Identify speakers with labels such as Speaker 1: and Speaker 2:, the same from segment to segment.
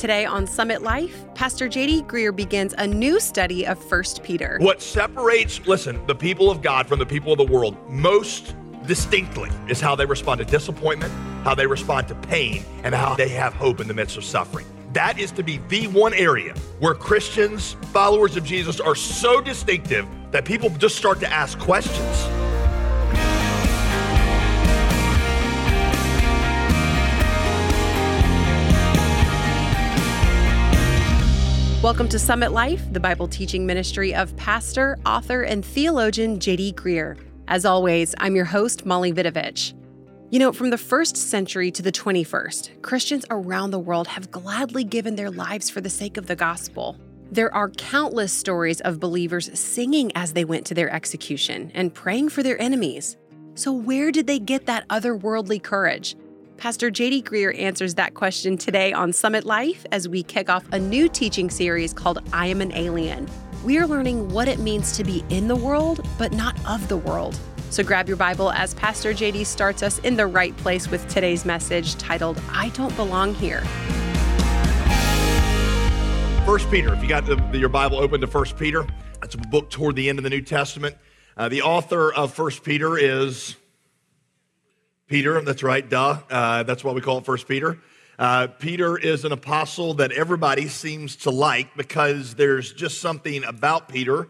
Speaker 1: Today on Summit Life, Pastor JD Greear begins a new study of 1 Peter.
Speaker 2: What separates, listen, the people of God from the people of the world most distinctly is how they respond to disappointment, how they respond to pain, and how they have hope in the midst of suffering. That is to be the one area where Christians, followers of Jesus, are so distinctive that people just start to ask questions.
Speaker 1: Welcome to Summit Life, the Bible teaching ministry of pastor, author, and theologian J.D. Greear. As always, I'm your host, Molly Vidovich. You know, from the first century to the 21st, Christians around the world have gladly given their lives for the sake of the gospel. There are countless stories of believers singing as they went to their execution and praying for their enemies. So, where did they get that otherworldly courage? Pastor JD Greear answers that question today on Summit Life as we kick off a new teaching series called I Am an Alien. We are learning what it means to be in the world, but not of the world. So grab your Bible as Pastor JD starts us in the right place with today's message titled, I Don't Belong Here.
Speaker 2: First Peter, if you got the, the, your Bible open to First Peter, that's a book toward the end of the New Testament. Uh, the author of First Peter is Peter, that's right, duh. Uh, that's why we call it First Peter. Uh, Peter is an apostle that everybody seems to like because there's just something about Peter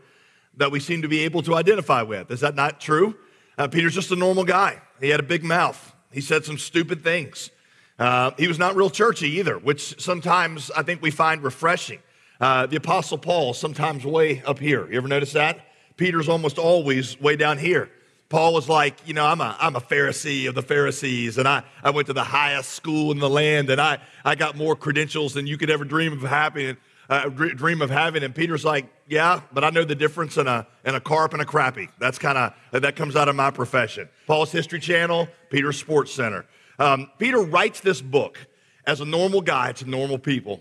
Speaker 2: that we seem to be able to identify with. Is that not true? Uh, Peter's just a normal guy. He had a big mouth. He said some stupid things. Uh, he was not real churchy either, which sometimes I think we find refreshing. Uh, the Apostle Paul, sometimes way up here. You ever notice that? Peter's almost always way down here. Paul was like, you know, I'm a, I'm a Pharisee of the Pharisees, and I, I went to the highest school in the land, and I, I got more credentials than you could ever dream of having, uh, dream of having. And Peter's like, yeah, but I know the difference in a, in a carp and a crappie. That's kind of, that comes out of my profession. Paul's History Channel, Peter's Sports Center. Um, Peter writes this book as a normal guy to normal people,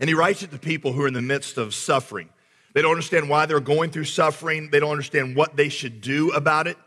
Speaker 2: and he writes it to people who are in the midst of suffering. They don't understand why they're going through suffering. They don't understand what they should do about it.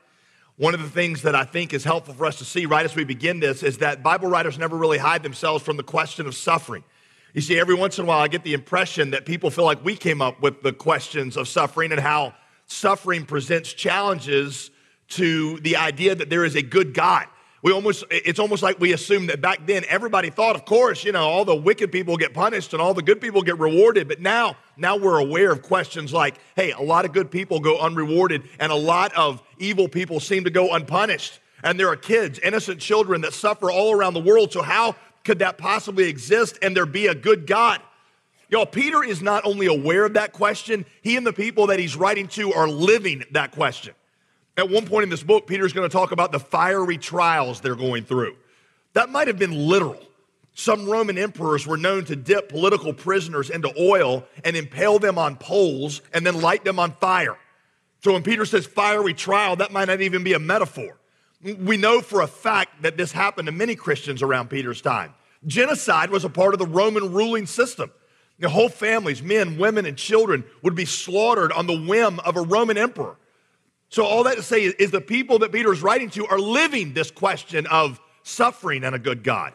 Speaker 2: One of the things that I think is helpful for us to see right as we begin this is that Bible writers never really hide themselves from the question of suffering. You see, every once in a while, I get the impression that people feel like we came up with the questions of suffering and how suffering presents challenges to the idea that there is a good God we almost it's almost like we assume that back then everybody thought of course you know all the wicked people get punished and all the good people get rewarded. But now now we're aware of questions like hey a lot of good people go unrewarded and a lot of evil people seem to go unpunished. And there are kids innocent children that suffer all around the world. So how could that possibly exist and there be a good god? Y'all, Peter is not only aware of that question, he and the people that he's writing to are living that question. At one point in this book, Peter's going to talk about the fiery trials they're going through. That might have been literal. Some Roman emperors were known to dip political prisoners into oil and impale them on poles and then light them on fire. So when Peter says fiery trial, that might not even be a metaphor. We know for a fact that this happened to many Christians around Peter's time. Genocide was a part of the Roman ruling system. The whole families, men, women, and children, would be slaughtered on the whim of a Roman emperor. So, all that to say is, the people that Peter is writing to are living this question of suffering and a good God.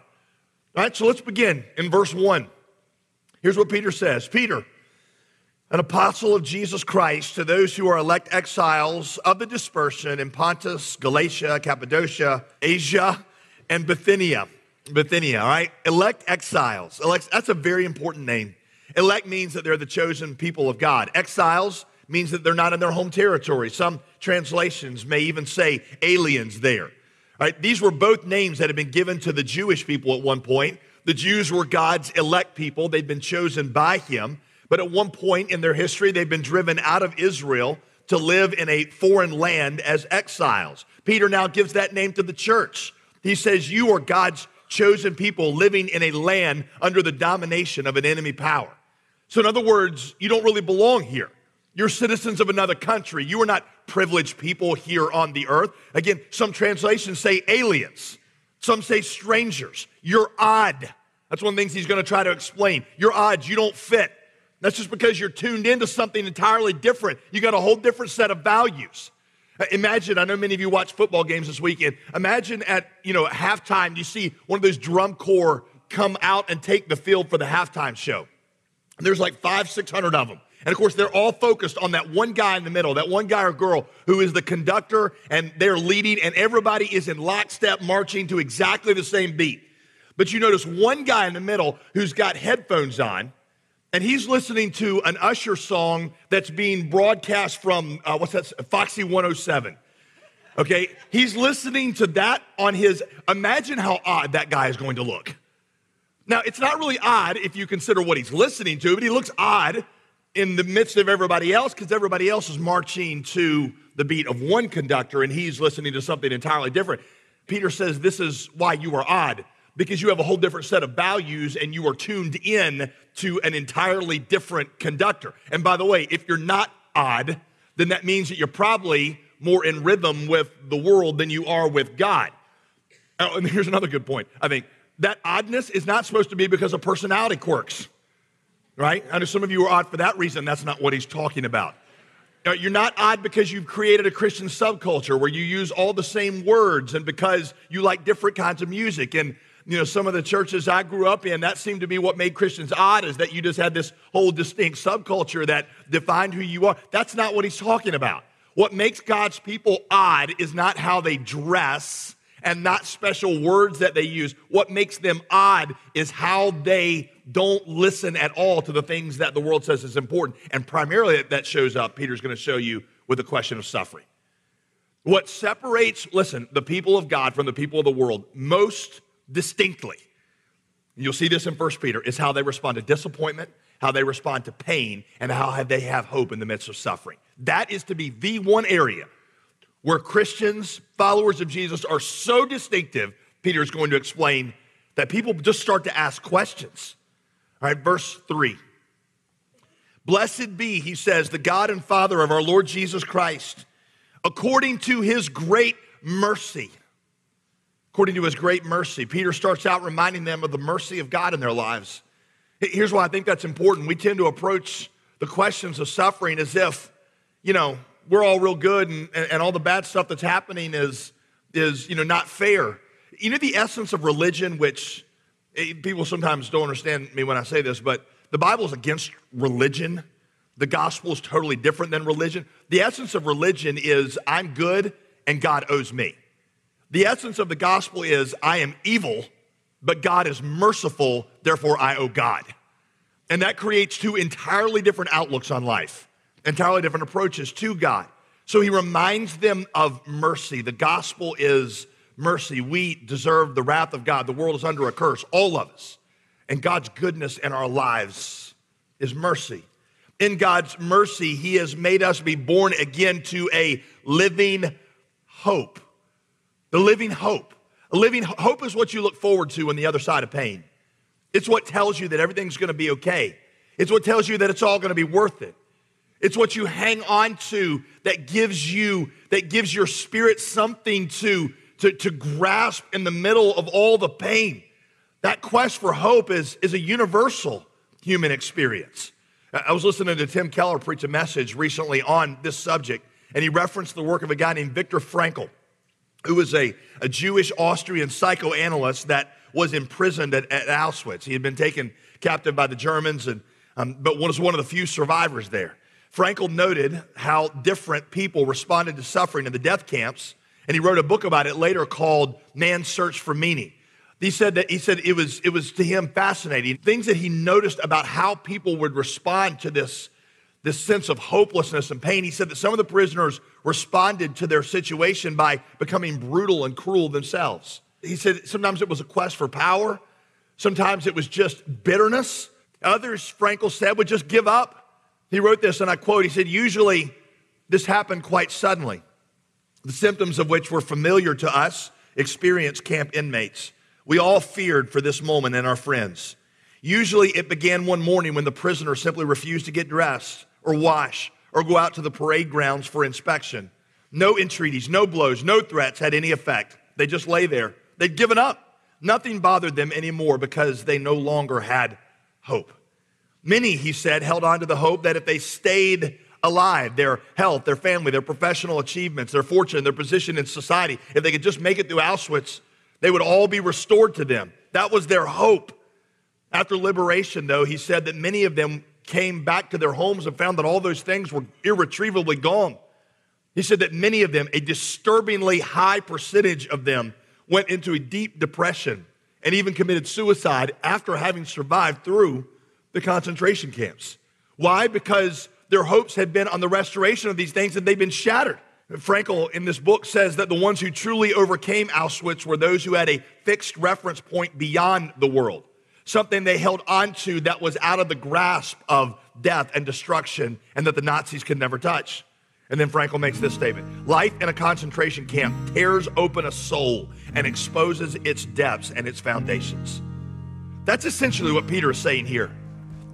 Speaker 2: All right, so let's begin in verse 1. Here's what Peter says Peter, an apostle of Jesus Christ, to those who are elect exiles of the dispersion in Pontus, Galatia, Cappadocia, Asia, and Bithynia. Bithynia, all right? Elect exiles. Elect, that's a very important name. Elect means that they're the chosen people of God. Exiles means that they're not in their home territory. Some translations may even say aliens there. Right? These were both names that had been given to the Jewish people at one point. The Jews were God's elect people, they'd been chosen by Him. But at one point in their history, they've been driven out of Israel to live in a foreign land as exiles. Peter now gives that name to the church. He says, You are God's chosen people living in a land under the domination of an enemy power. So, in other words, you don't really belong here. You're citizens of another country. You are not privileged people here on the earth. Again, some translations say aliens, some say strangers. You're odd. That's one of the things he's going to try to explain. You're odd. You don't fit. That's just because you're tuned into something entirely different. You got a whole different set of values. Uh, imagine, I know many of you watch football games this weekend. Imagine at, you know, halftime, you see one of those drum corps come out and take the field for the halftime show. There's like five, 600 of them. And of course, they're all focused on that one guy in the middle, that one guy or girl who is the conductor, and they're leading, and everybody is in lockstep marching to exactly the same beat. But you notice one guy in the middle who's got headphones on, and he's listening to an Usher song that's being broadcast from, uh, what's that, Foxy 107. Okay, he's listening to that on his, imagine how odd that guy is going to look. Now, it's not really odd if you consider what he's listening to, but he looks odd in the midst of everybody else because everybody else is marching to the beat of one conductor and he's listening to something entirely different. Peter says this is why you are odd because you have a whole different set of values and you are tuned in to an entirely different conductor. And by the way, if you're not odd, then that means that you're probably more in rhythm with the world than you are with God. Oh, and here's another good point. I think that oddness is not supposed to be because of personality quirks, right? I know some of you are odd for that reason. That's not what he's talking about. You're not odd because you've created a Christian subculture where you use all the same words and because you like different kinds of music. And, you know, some of the churches I grew up in, that seemed to be what made Christians odd is that you just had this whole distinct subculture that defined who you are. That's not what he's talking about. What makes God's people odd is not how they dress and not special words that they use. What makes them odd is how they don't listen at all to the things that the world says is important. And primarily that shows up, Peter's going to show you with the question of suffering. What separates, listen, the people of God from the people of the world most distinctly, you'll see this in 1 Peter, is how they respond to disappointment, how they respond to pain, and how they have hope in the midst of suffering. That is to be the one area where Christians, followers of Jesus, are so distinctive, Peter is going to explain that people just start to ask questions. All right, verse 3. Blessed be, he says, the God and Father of our Lord Jesus Christ, according to his great mercy. According to his great mercy. Peter starts out reminding them of the mercy of God in their lives. Here's why I think that's important. We tend to approach the questions of suffering as if, you know, we're all real good and, and all the bad stuff that's happening is, is, you know, not fair. You know, the essence of religion, which people sometimes don't understand me when I say this, but the Bible is against religion. The gospel is totally different than religion. The essence of religion is I'm good and God owes me. The essence of the gospel is I am evil, but God is merciful, therefore I owe God. And that creates two entirely different outlooks on life entirely different approaches to God. So he reminds them of mercy. The gospel is mercy. We deserve the wrath of God. The world is under a curse, all of us. And God's goodness in our lives is mercy. In God's mercy, he has made us be born again to a living hope. The living hope. A living hope is what you look forward to on the other side of pain. It's what tells you that everything's going to be okay. It's what tells you that it's all going to be worth it. It's what you hang on to that gives you, that gives your spirit something to, to, to grasp in the middle of all the pain. That quest for hope is, is a universal human experience. I was listening to Tim Keller preach a message recently on this subject, and he referenced the work of a guy named Viktor Frankl, who was a, a Jewish Austrian psychoanalyst that was imprisoned at, at Auschwitz. He had been taken captive by the Germans, and, um, but was one of the few survivors there. Frankl noted how different people responded to suffering in the death camps, and he wrote a book about it later called Man's Search for Meaning. He said that he said it was it was to him fascinating things that he noticed about how people would respond to this this sense of hopelessness and pain. He said that some of the prisoners responded to their situation by becoming brutal and cruel themselves. He said sometimes it was a quest for power, sometimes it was just bitterness. Others, Frankl said, would just give up. He wrote this, and I quote, he said, Usually this happened quite suddenly, the symptoms of which were familiar to us, experienced camp inmates. We all feared for this moment and our friends. Usually it began one morning when the prisoner simply refused to get dressed or wash or go out to the parade grounds for inspection. No entreaties, no blows, no threats had any effect. They just lay there. They'd given up. Nothing bothered them anymore because they no longer had hope. Many, he said, held on to the hope that if they stayed alive, their health, their family, their professional achievements, their fortune, their position in society, if they could just make it through Auschwitz, they would all be restored to them. That was their hope. After liberation, though, he said that many of them came back to their homes and found that all those things were irretrievably gone. He said that many of them, a disturbingly high percentage of them, went into a deep depression and even committed suicide after having survived through the concentration camps. Why? Because their hopes had been on the restoration of these things and they've been shattered. Frankl in this book says that the ones who truly overcame Auschwitz were those who had a fixed reference point beyond the world, something they held onto that was out of the grasp of death and destruction and that the Nazis could never touch. And then Frankl makes this statement Life in a concentration camp tears open a soul and exposes its depths and its foundations. That's essentially what Peter is saying here.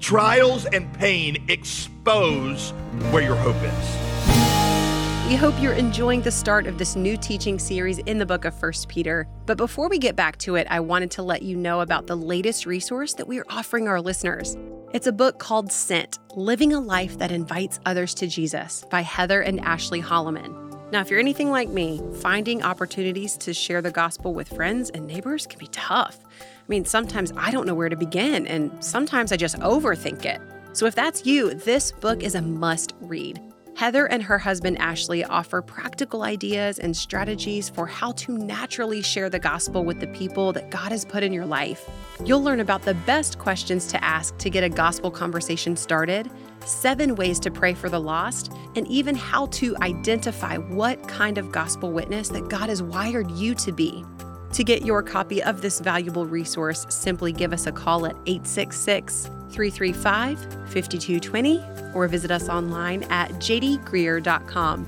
Speaker 2: Trials and pain expose where your hope is.
Speaker 1: We hope you're enjoying the start of this new teaching series in the book of 1 Peter. But before we get back to it, I wanted to let you know about the latest resource that we are offering our listeners. It's a book called Sent Living a Life That Invites Others to Jesus by Heather and Ashley Holloman. Now, if you're anything like me, finding opportunities to share the gospel with friends and neighbors can be tough. I mean, sometimes I don't know where to begin, and sometimes I just overthink it. So, if that's you, this book is a must read. Heather and her husband Ashley offer practical ideas and strategies for how to naturally share the gospel with the people that God has put in your life. You'll learn about the best questions to ask to get a gospel conversation started, seven ways to pray for the lost, and even how to identify what kind of gospel witness that God has wired you to be. To get your copy of this valuable resource, simply give us a call at 866 335 5220 or visit us online at jdgreear.com.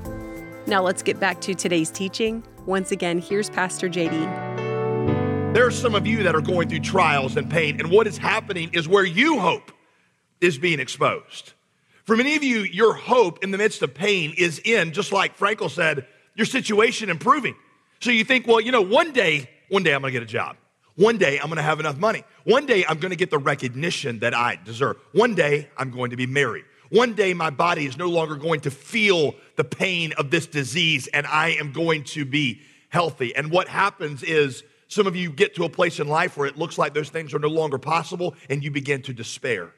Speaker 1: Now let's get back to today's teaching. Once again, here's Pastor JD.
Speaker 2: There are some of you that are going through trials and pain, and what is happening is where you hope is being exposed. For many of you, your hope in the midst of pain is in, just like Frankl said, your situation improving. So you think, well, you know, one day, one day I'm gonna get a job. One day I'm gonna have enough money. One day I'm gonna get the recognition that I deserve. One day I'm going to be married. One day my body is no longer going to feel the pain of this disease and I am going to be healthy. And what happens is some of you get to a place in life where it looks like those things are no longer possible and you begin to despair.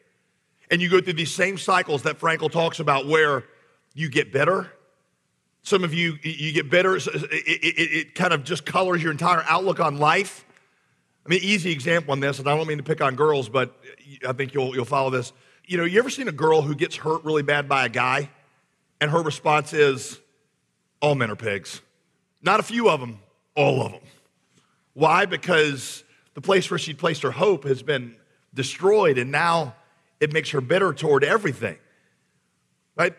Speaker 2: And you go through these same cycles that Frankl talks about where you get better. Some of you, you get better. It, it, it, it kind of just colors your entire outlook on life. I mean, easy example on this, and I don't mean to pick on girls, but I think you'll, you'll follow this. You know, you ever seen a girl who gets hurt really bad by a guy, and her response is, all men are pigs. Not a few of them, all of them. Why? Because the place where she placed her hope has been destroyed, and now it makes her bitter toward everything. Right?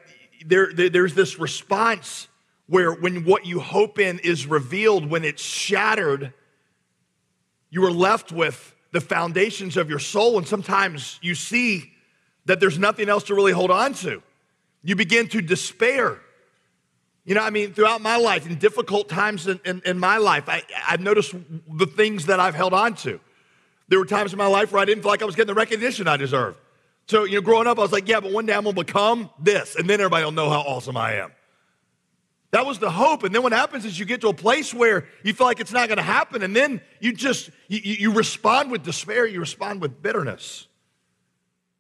Speaker 2: There, there, there's this response where when what you hope in is revealed, when it's shattered, you are left with the foundations of your soul, and sometimes you see that there's nothing else to really hold on to. You begin to despair. You know, I mean, throughout my life, in difficult times in, in, in my life, I, I've noticed the things that I've held on to. There were times in my life where I didn't feel like I was getting the recognition I deserved. So, you know, growing up, I was like, yeah, but one day I'm gonna become this, and then everybody will know how awesome I am. That was the hope. And then what happens is you get to a place where you feel like it's not going to happen. And then you just, you, you respond with despair. You respond with bitterness.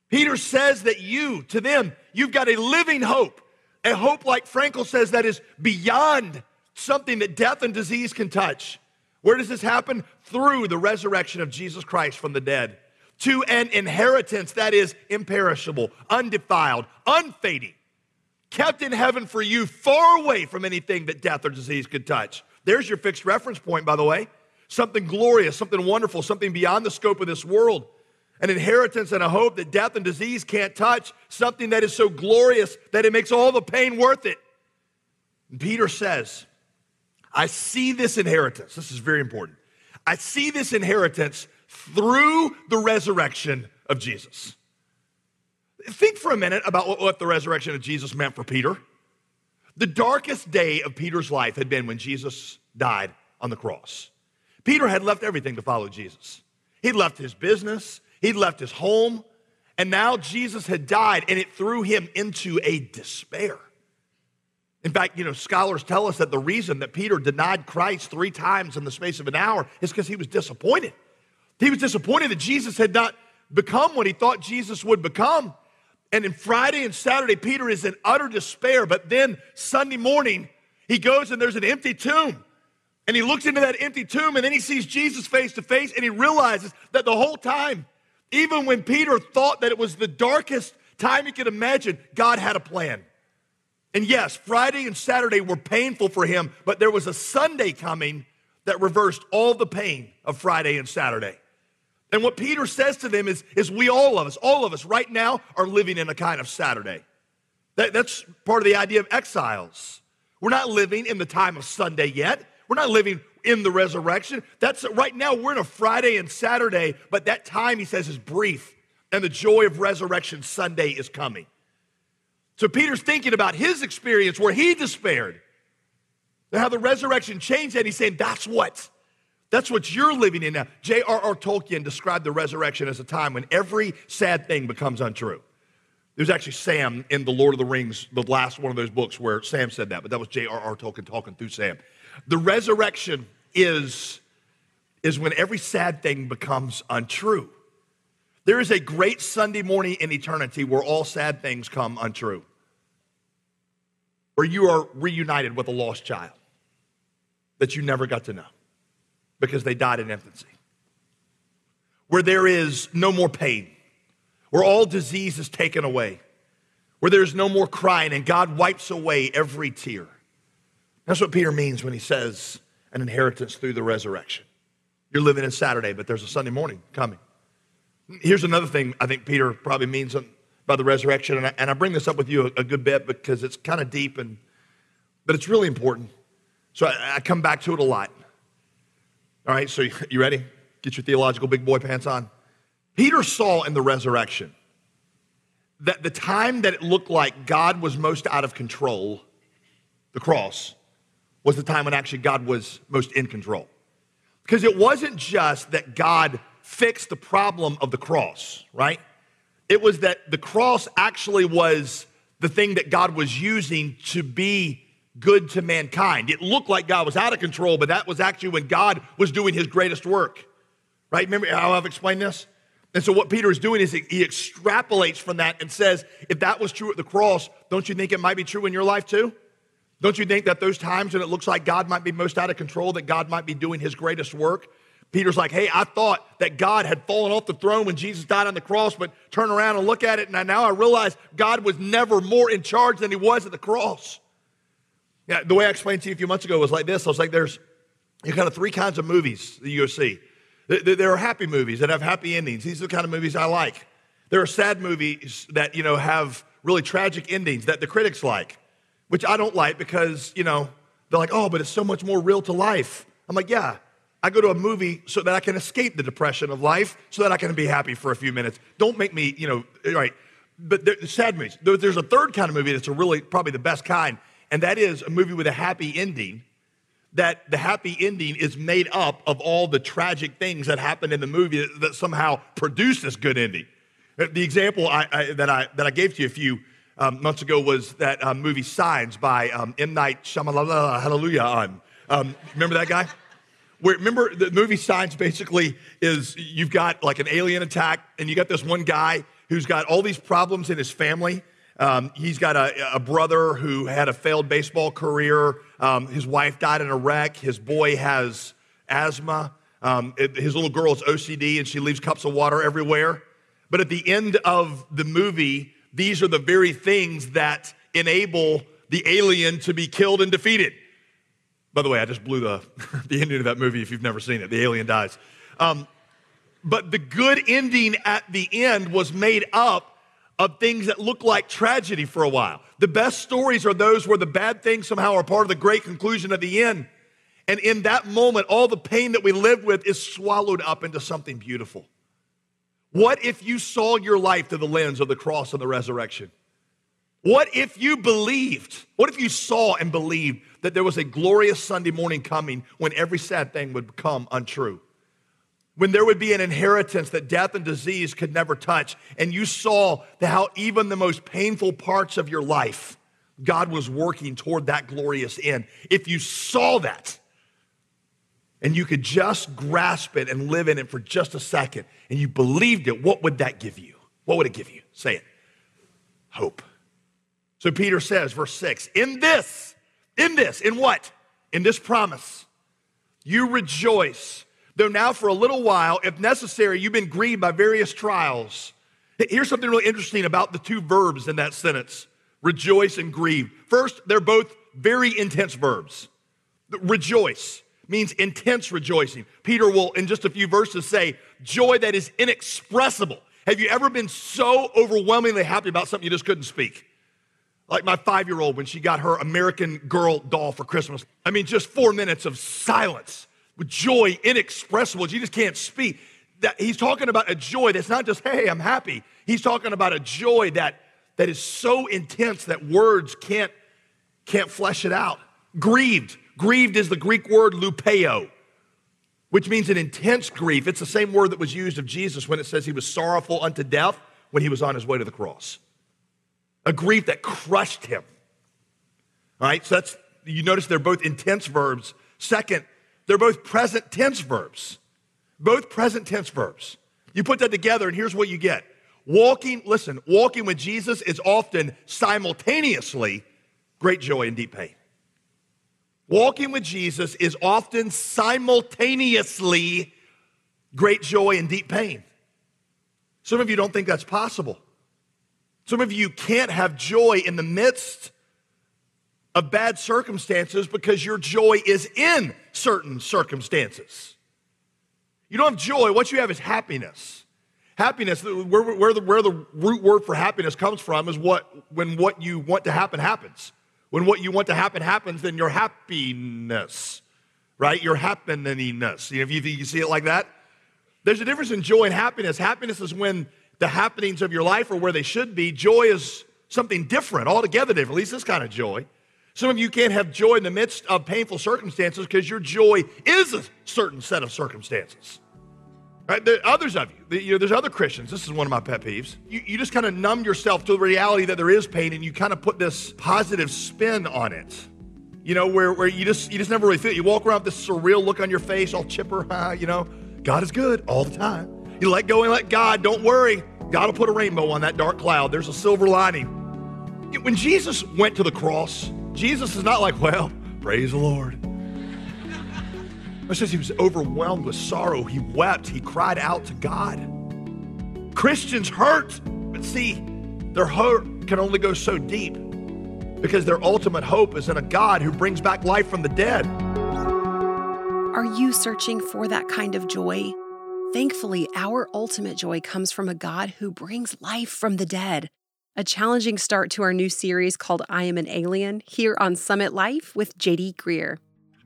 Speaker 2: Peter says that you, to them, you've got a living hope. A hope, like Frankl says, that is beyond something that death and disease can touch. Where does this happen? Through the resurrection of Jesus Christ from the dead. To an inheritance that is imperishable, undefiled, unfading kept in heaven for you, far away from anything that death or disease could touch. There's your fixed reference point, by the way. Something glorious, something wonderful, something beyond the scope of this world. An inheritance and a hope that death and disease can't touch, something that is so glorious that it makes all the pain worth it. And Peter says, I see this inheritance. This is very important. I see this inheritance through the resurrection of Jesus. Think for a minute about what, what the resurrection of Jesus meant for Peter. The darkest day of Peter's life had been when Jesus died on the cross. Peter had left everything to follow Jesus. He'd left his business, he'd left his home, and now Jesus had died and it threw him into a despair. In fact, you know, scholars tell us that the reason that Peter denied Christ three times in the space of an hour is because he was disappointed. He was disappointed that Jesus had not become what he thought Jesus would become. And in Friday and Saturday, Peter is in utter despair. But then Sunday morning, he goes and there's an empty tomb. And he looks into that empty tomb and then he sees Jesus face to face and he realizes that the whole time, even when Peter thought that it was the darkest time he could imagine, God had a plan. And yes, Friday and Saturday were painful for him, but there was a Sunday coming that reversed all the pain of Friday and Saturday. And what Peter says to them is, is we all of us, all of us right now are living in a kind of Saturday. That, that's part of the idea of exiles. We're not living in the time of Sunday yet. We're not living in the resurrection. That's right now we're in a Friday and Saturday, but that time he says is brief, and the joy of resurrection Sunday is coming. So Peter's thinking about his experience where he despaired. And how the resurrection changed that. And he's saying, that's what. That's what you're living in now. J.R.R. Tolkien described the resurrection as a time when every sad thing becomes untrue. There's actually Sam in The Lord of the Rings, the last one of those books where Sam said that, but that was J.R.R. Tolkien talking through Sam. The resurrection is, is when every sad thing becomes untrue. There is a great Sunday morning in eternity where all sad things come untrue where you are reunited with a lost child that you never got to know because they died in infancy, where there is no more pain, where all disease is taken away, where there's no more crying and God wipes away every tear. That's what Peter means when he says an inheritance through the resurrection. You're living in Saturday, but there's a Sunday morning coming. Here's another thing I think Peter probably means by the resurrection. And I, and I bring this up with you a, a good bit because it's kind of deep, and, but it's really important. So I, I come back to it a lot. All right, so you, ready? Get your theological big boy pants on. Peter saw in the resurrection that the time that it looked like God was most out of control, the cross, was the time when actually God was most in control. Because it wasn't just that God fixed the problem of the cross, right? It was that the cross actually was the thing that God was using to be good to mankind. It looked like God was out of control, but that was actually when God was doing his greatest work. Right? Remember how I've explained this? And so what Peter is doing is he extrapolates from that and says, if that was true at the cross, don't you think it might be true in your life too? Don't you think that those times when it looks like God might be most out of control, that God might be doing his greatest work? Peter's like, hey, I thought that God had fallen off the throne when Jesus died on the cross, but turn around and look at it, and now I realize God was never more in charge than he was at the cross. Yeah, the way I explained to you a few months ago was like this. I was like, there's you kind of three kinds of movies that you see. There are happy movies that have happy endings. These are the kind of movies I like. There are sad movies that, you know, have really tragic endings that the critics like, which I don't like because, you know, they're like, oh, but it's so much more real to life. I'm like, yeah, I go to a movie so that I can escape the depression of life, so that I can be happy for a few minutes. Don't make me, you know, right. But the sad movies. There's a third kind of movie that's a really probably the best kind, and that is a movie with a happy ending. That the happy ending is made up of all the tragic things that happened in the movie that somehow produced this good ending. Uh, the example I, I, that I that I gave to you a few um, months ago was that um, movie Signs by um, M Night Shyamalan. Hallelujah. Um, remember that guy? where remember the movie Signs basically is you've got like an alien attack and you got this one guy who's got all these problems in his family. Um, he's got a, a, brother who had a failed baseball career. Um, his wife died in a wreck. His boy has asthma. Um, it, his little girl is OCD and she leaves cups of water everywhere. But at the end of the movie, these are the very things that enable the alien to be killed and defeated. By the way, I just blew the, the ending of that movie if you've never seen it. The alien dies. Um, but the good ending at the end was made up of things that look like tragedy for a while. The best stories are those where the bad things somehow are part of the great conclusion of the end. And in that moment, all the pain that we live with is swallowed up into something beautiful. What if you saw your life through the lens of the cross and the resurrection? What if you believed? What if you saw and believed that there was a glorious Sunday morning coming when every sad thing would become untrue? When there would be an inheritance that death and disease could never touch, and you saw how even the most painful parts of your life, God was working toward that glorious end. If you saw that, and you could just grasp it and live in it for just a second, and you believed it, what would that give you? What would it give you? Say it. Hope. So Peter says, verse 6, in this, in this, in what? In this promise, you rejoice, though now for a little while, if necessary, you've been grieved by various trials. Here's something really interesting about the two verbs in that sentence rejoice and grieve. First, they're both very intense verbs. Rejoice means intense rejoicing. Peter will, in just a few verses, say, joy that is inexpressible. Have you ever been so overwhelmingly happy about something you just couldn't speak? Like my five year old when she got her American Girl doll for Christmas. I mean, just four minutes of silence joy inexpressible. You just can't speak. That he's talking about a joy that's not just, hey, I'm happy. He's talking about a joy that, that is so intense that words can't, can't flesh it out. Grieved. Grieved is the Greek word lupeo, which means an intense grief. It's the same word that was used of Jesus when it says he was sorrowful unto death when he was on his way to the cross. A grief that crushed him. All right, so that's, you notice they're both intense verbs. Second, they're both present tense verbs. Both present tense verbs. You put that together, and here's what you get. Walking, listen, walking with Jesus is often simultaneously great joy and deep pain. Walking with Jesus is often simultaneously great joy and deep pain. Some of you don't think that's possible. Some of you can't have joy in the midst of bad circumstances because your joy is in certain circumstances. You don't have joy, what you have is happiness. Happiness, where, where, the, where the root word for happiness comes from is what when what you want to happen happens. When what you want to happen happens, then your happiness, right? Your happeningness. You know, if you, see it like that, there's a difference in joy and happiness. Happiness is when the happenings of your life are where they should be. Joy is something different, altogether different, at least this kind of joy. Some of you can't have joy in the midst of painful circumstances because your joy is a certain set of circumstances. Right? There others of you, you know, there's other Christians. This is one of my pet peeves. You, you just kind of numb yourself to the reality that there is pain and you kind of put this positive spin on it. You know, where, where you just you just never really feel it. You walk around with this surreal look on your face, all chipper, you know. God is good all the time. You let go and let God, don't worry. God will put a rainbow on that dark cloud. There's a silver lining. When Jesus went to the cross, Jesus is not like, well, praise the Lord. It says he was overwhelmed with sorrow. He wept. He cried out to God. Christians hurt, but see, their hurt can only go so deep because their ultimate hope is in a God who brings back life from the dead.
Speaker 1: Are you searching for that kind of joy? Thankfully, our ultimate joy comes from a God who brings life from the dead. A challenging start to our new series called I Am an Alien here on Summit Life with JD Greear.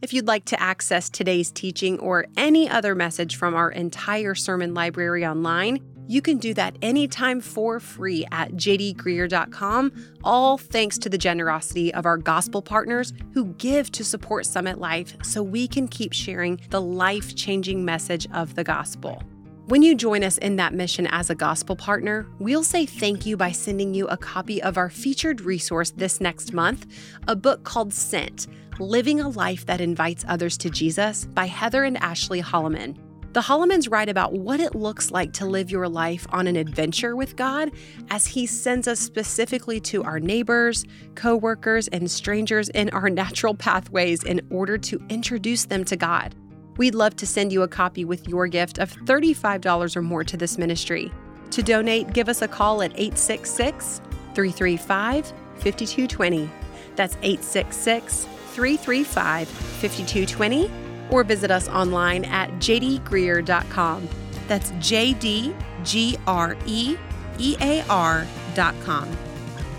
Speaker 1: If you'd like to access today's teaching or any other message from our entire sermon library online, you can do that anytime for free at jdgreear.com, all thanks to the generosity of our gospel partners who give to support Summit Life so we can keep sharing the life changing message of the gospel. When you join us in that mission as a gospel partner, we'll say thank you by sending you a copy of our featured resource this next month, a book called Sent Living a Life That Invites Others to Jesus by Heather and Ashley Holloman. The Hollomans write about what it looks like to live your life on an adventure with God as He sends us specifically to our neighbors, coworkers, and strangers in our natural pathways in order to introduce them to God. We'd love to send you a copy with your gift of $35 or more to this ministry. To donate, give us a call at 866 335 5220. That's 866 335 5220 or visit us online at jdgreear.com. That's J D G R E E A R.com.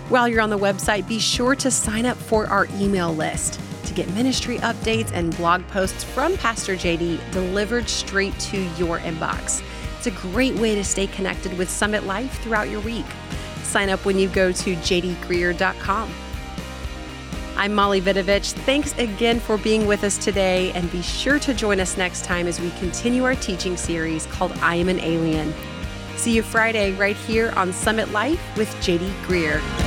Speaker 1: While you're on the website, be sure to sign up for our email list to get ministry updates and blog posts from Pastor JD delivered straight to your inbox. It's a great way to stay connected with Summit Life throughout your week. Sign up when you go to jdgreear.com. I'm Molly Vidovich. Thanks again for being with us today, and be sure to join us next time as we continue our teaching series called I Am an Alien. See you Friday right here on Summit Life with JD Greear.